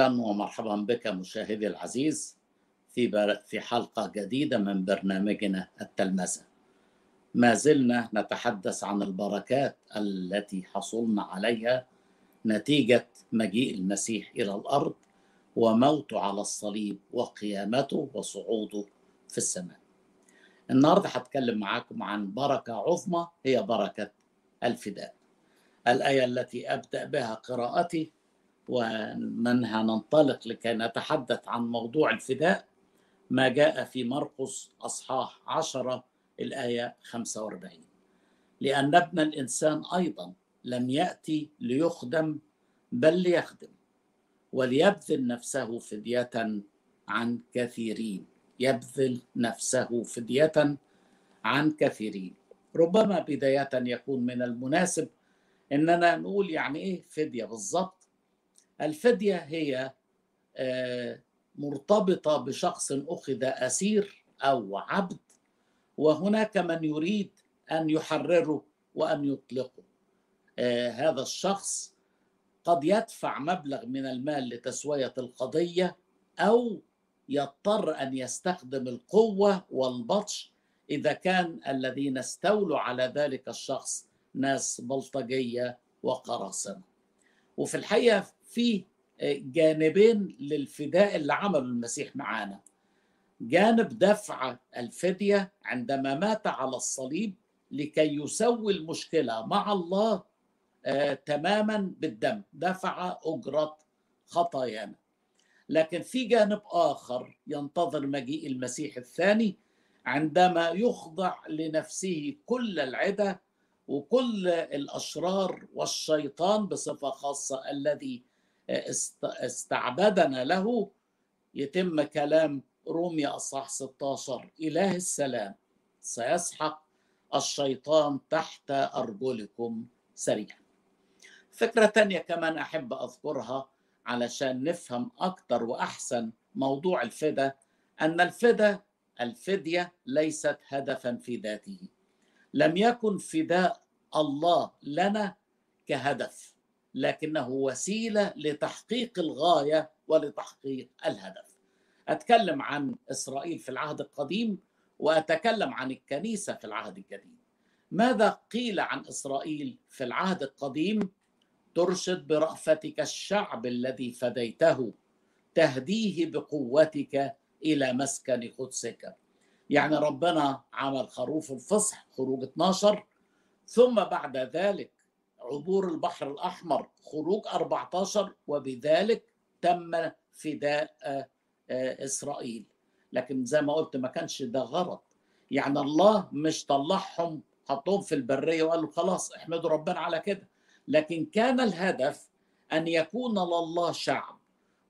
أهلا ومرحبا بك مشاهدي العزيز في. في حلقة جديدة من برنامجنا التلمذة. ما زلنا نتحدث عن البركات التي حصلنا عليها نتيجة مجيء المسيح إلى الأرض وموته على الصليب وقيامته وصعوده في السماء. النهارده هتكلم معاكم عن بركة عظمى هي بركة الفداء. الآية التي أبدأ بها قراءتي ومنها ننطلق لكي نتحدث عن موضوع الفداء ما جاء في مرقس أصحاح عشرة الآية 45 لأن ابن الإنسان أيضا لم يأتي ليخدم بل ليخدم وليبذل نفسه فدية عن كثيرين. يبذل نفسه فدية عن كثيرين. ربما بداية يكون من المناسب إننا نقول يعني إيه فدية بالضبط الفدية هي مرتبطة بشخص أخذ أسير أو عبد وهناك من يريد أن يحرره وأن يطلقه. هذا الشخص قد يدفع مبلغ من المال لتسوية القضية أو يضطر أن يستخدم القوة والبطش. إذا كان الذين استولوا على ذلك الشخص ناس بلطجية وقراصنة. وفي الحقيقة في جانبين للفداء اللي عمله المسيح معانا. جانب دفع الفدية عندما مات على الصليب لكي يسوي المشكلة مع الله آه تماما بالدم. دفع أجرة خطايانا. لكن في جانب آخر ينتظر مجيء المسيح الثاني عندما يخضع لنفسه كل العدة وكل الأشرار والشيطان بصفة خاصة الذي استعبدنا له يتم كلام روميا أصحاح 16 إله السلام سيسحق الشيطان تحت أرجلكم سريعا. فكرة تانية كمان أحب أذكرها علشان نفهم أكتر وأحسن موضوع الفدا أن الفدا الفدية ليست هدفا في ذاته. لم يكن فداء الله لنا كهدف لكنه وسيلة لتحقيق الغاية ولتحقيق الهدف. أتكلم عن إسرائيل في العهد القديم وأتكلم عن الكنيسة في العهد الجديد. ماذا قيل عن إسرائيل في العهد القديم؟ ترشد برأفتك الشعب الذي فديته تهديه بقوتك إلى مسكن قدسك. يعني ربنا عمل خروف الفصح خروج 12 ثم بعد ذلك عبور البحر الأحمر خروج 14 وبذلك تم فداء إسرائيل. لكن زي ما قلت ما كانش ده غرض يعني الله مش طلعهم حطهم في البرية وقال خلاص احمدوا ربنا على كده. لكن كان الهدف أن يكون لله شعب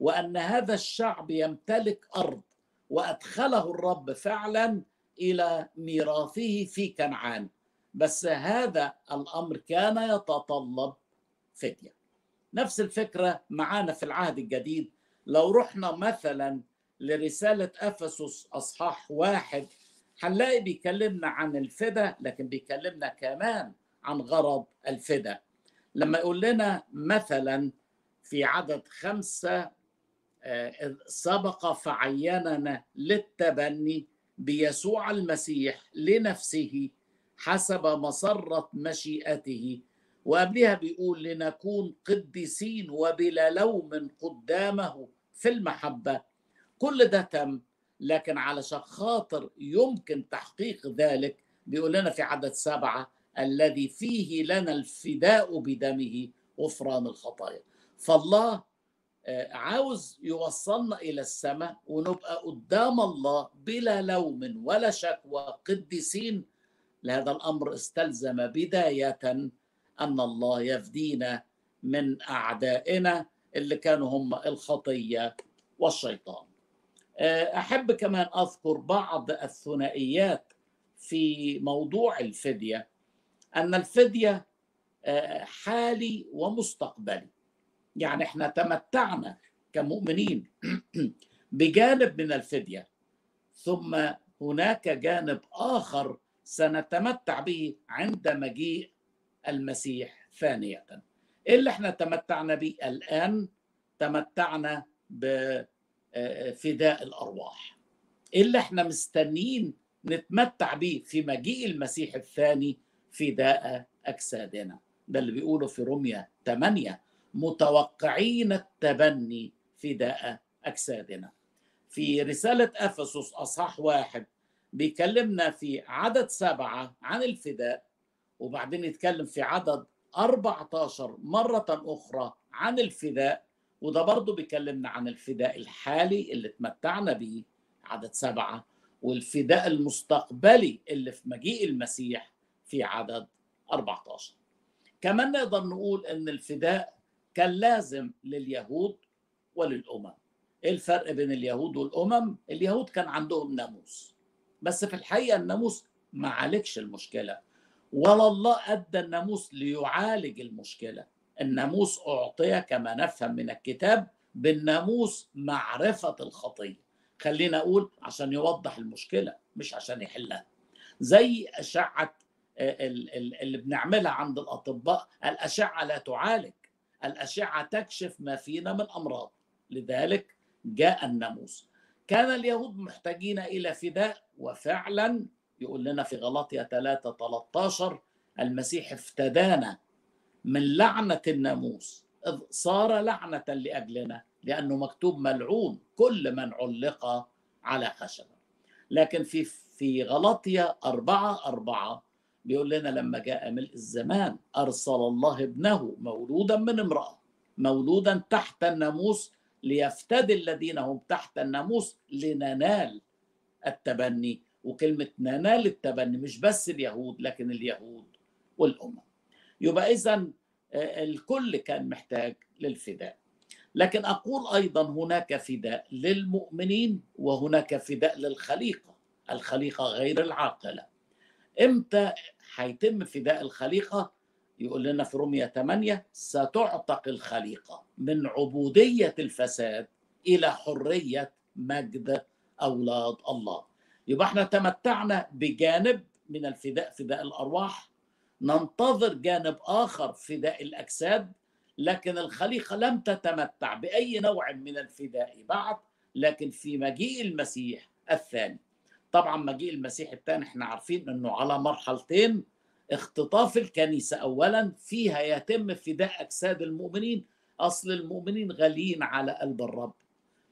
وأن هذا الشعب يمتلك أرض وأدخله الرب فعلا إلى ميراثه في كنعان. بس هذا الأمر كان يتطلب فدية. نفس الفكرة معانا في العهد الجديد لو رحنا مثلا لرسالة أفسس أصحاح واحد هنلاقي بيكلمنا عن الفدا لكن بيكلمنا كمان عن غرض الفدا لما يقول لنا مثلا في عدد خمسة سبق فعيننا للتبني بيسوع المسيح لنفسه حسب مسرة مشيئته. وقبلها بيقول لنكون قديسين وبلا لوم قدامه في المحبة. كل ده تم لكن علشان خاطر يمكن تحقيق ذلك بيقول لنا في عدد سبعة الذي فيه لنا الفداء بدمه غفران الخطايا. فالله عاوز يوصلنا إلى السماء ونبقى قدام الله بلا لوم ولا شكوى قديسين لهذا الأمر استلزم بداية أن الله يفدينا من أعدائنا اللي كانوا هم الخطية والشيطان. أحب كمان أذكر بعض الثنائيات في موضوع الفدية أن الفدية حالي ومستقبلي. يعني إحنا تمتعنا كمؤمنين بجانب من الفدية ثم هناك جانب آخر سنتمتع به عند مجيء المسيح ثانية. اللي إحنا تمتعنا به الآن تمتعنا بفداء الأرواح. إيه اللي إحنا مستنيين نتمتع به في مجيء المسيح الثاني؟ فداء أجسادنا. ده اللي بيقوله في روميا 8 متوقعين التبني فداء أجسادنا. في رسالة أفسس أصحاح واحد بيكلمنا في عدد سبعة عن الفداء وبعدين يتكلم في عدد 14 مرة أخرى عن الفداء وده برضه بيكلمنا عن الفداء الحالي اللي اتمتعنا به عدد سبعة والفداء المستقبلي اللي في مجيء المسيح في عدد 14 كمان نقدر نقول إن الفداء كان لازم لليهود وللأمم. إيه الفرق بين اليهود والأمم؟ اليهود كان عندهم ناموس. بس في الحقيقة الناموس ما عالجش المشكلة ولا الله أدى الناموس ليعالج المشكلة. الناموس أعطي كما نفهم من الكتاب بالناموس معرفة الخطية. خلينا أقول عشان يوضح المشكلة مش عشان يحلها. زي أشعة اللي بنعملها عند الأطباء الأشعة لا تعالج. الأشعة تكشف ما فينا من أمراض. لذلك جاء الناموس. كان اليهود محتاجين إلى فداء وفعلا يقول لنا في غلطية 3 13 المسيح افتدانا من لعنة الناموس إذ صار لعنة لأجلنا لأنه مكتوب ملعون كل من علق على خشبة. لكن في في غلطية أربعة أربعة بيقول لنا لما جاء ملء الزمان أرسل الله ابنه مولودا من امرأة مولودا تحت الناموس ليفتدي الذين هم تحت الناموس لننال التبني. وكلمة ننال التبني مش بس اليهود لكن اليهود والأمم. يبقى إذا الكل كان محتاج للفداء. لكن أقول أيضا هناك فداء للمؤمنين وهناك فداء للخليقة. الخليقة غير العاقلة. إمتى هيتم فداء الخليقة؟ يقول لنا في رومية 8 ستعتق الخليقة من عبودية الفساد إلى حرية مجد أولاد الله. يبقى إحنا تمتعنا بجانب من الفداء فداء الأرواح. ننتظر جانب آخر فداء الأجساد. لكن الخليقة لم تتمتع بأي نوع من الفداء بعد لكن في مجيء المسيح الثاني. طبعا مجيء المسيح الثاني إحنا عارفين إنه على مرحلتين اختطاف الكنيسة أولا فيها يتم فداء أجساد المؤمنين أصل المؤمنين غاليين على قلب الرب.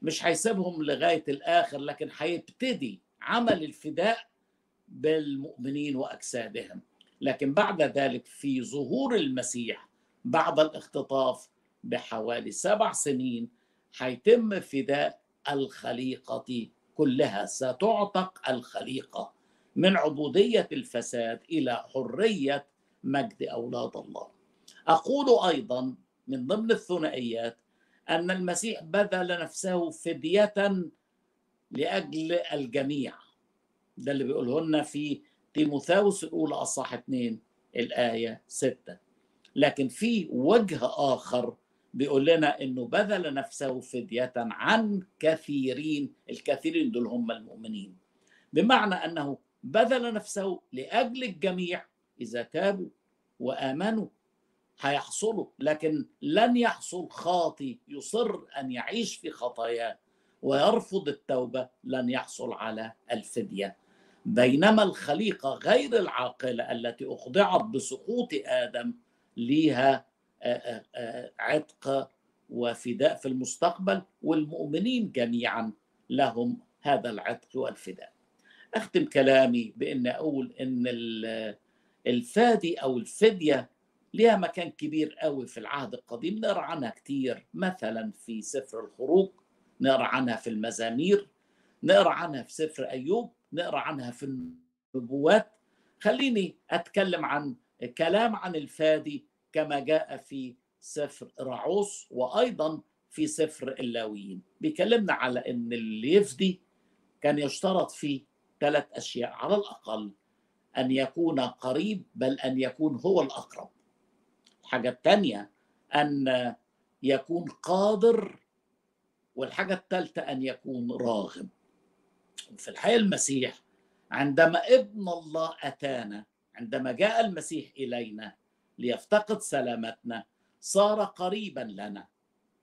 مش هيسيبهم لغاية الآخر لكن هيبتدي عمل الفداء بالمؤمنين وأجسادهم. لكن بعد ذلك في ظهور المسيح بعد الاختطاف بحوالي سبع سنين هيتم فداء الخليقة كلها. ستعتق الخليقة. من عبودية الفساد إلى حرية مجد أولاد الله. أقول أيضا من ضمن الثنائيات أن المسيح بذل نفسه فدية لأجل الجميع. ده اللي بيقوله لنا في تيموثاوس الأولى أصح 2 الآية 6 لكن في وجه آخر بيقول لنا إنه بذل نفسه فدية عن كثيرين الكثيرين دول هم المؤمنين. بمعنى أنه بذل نفسه لأجل الجميع. إذا تابوا وآمنوا هيحصلوا لكن لن يحصل خاطي يصر أن يعيش في خطاياه ويرفض التوبة. لن يحصل على الفدية. بينما الخليقة غير العاقلة التي أخضعت بسقوط آدم ليها عتق وفداء في المستقبل والمؤمنين جميعا لهم هذا العتق والفداء. أختم كلامي بأن أقول إن الفادي أو الفدية لها مكان كبير قوي في العهد القديم. نقرأ عنها كتير مثلا في سفر الخروج نقرأ عنها في المزامير نقرأ عنها في سفر أيوب نقرأ عنها في النبوات. خليني أتكلم عن كلام عن الفادي كما جاء في سفر رعوس وأيضا في سفر اللاويين. بيكلمنا على إن اللي يفدي كان يشترط فيه ثلاث أشياء. على الأقل أن يكون قريب بل أن يكون هو الأقرب. الحاجة الثانية أن يكون قادر والحاجة الثالثه أن يكون راغب. في الحقيقة المسيح عندما ابن الله أتانا عندما جاء المسيح إلينا ليفتقد سلامتنا صار قريبا لنا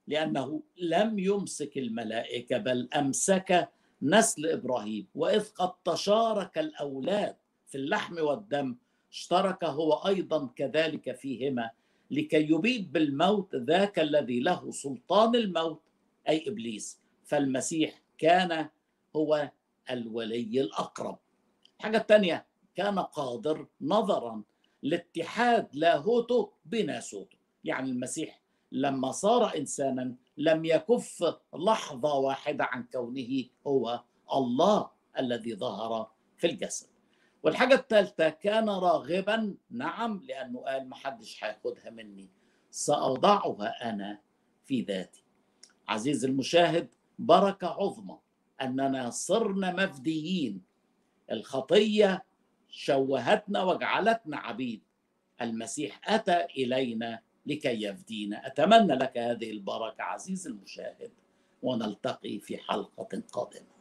لأنه لم يمسك الملائكة بل أمسك نسل إبراهيم وإذ قد تشارك الأولاد في اللحم والدم اشترك هو أيضا كذلك فيهما لكي يبيد بالموت ذاك الذي له سلطان الموت أي إبليس. فالمسيح كان هو الولي الأقرب. الحاجة الثانية كان قادر نظرا لاتحاد لاهوته بناسوته يعني المسيح لما صار انسانا لم يكف لحظة واحدة عن كونه هو الله الذي ظهر في الجسد. والحاجة الثالثة كان راغبا. نعم لأنه قال ما حدش هياخدها مني سأضعها أنا في ذاتي. عزيز المشاهد بركة عظمى أننا صرنا مفديين. الخطية شوهتنا وجعلتنا عبيد. المسيح أتى إلينا لكي يفدينا أتمنى لك هذه البركة عزيز المشاهد ونلتقي في حلقة قادمة.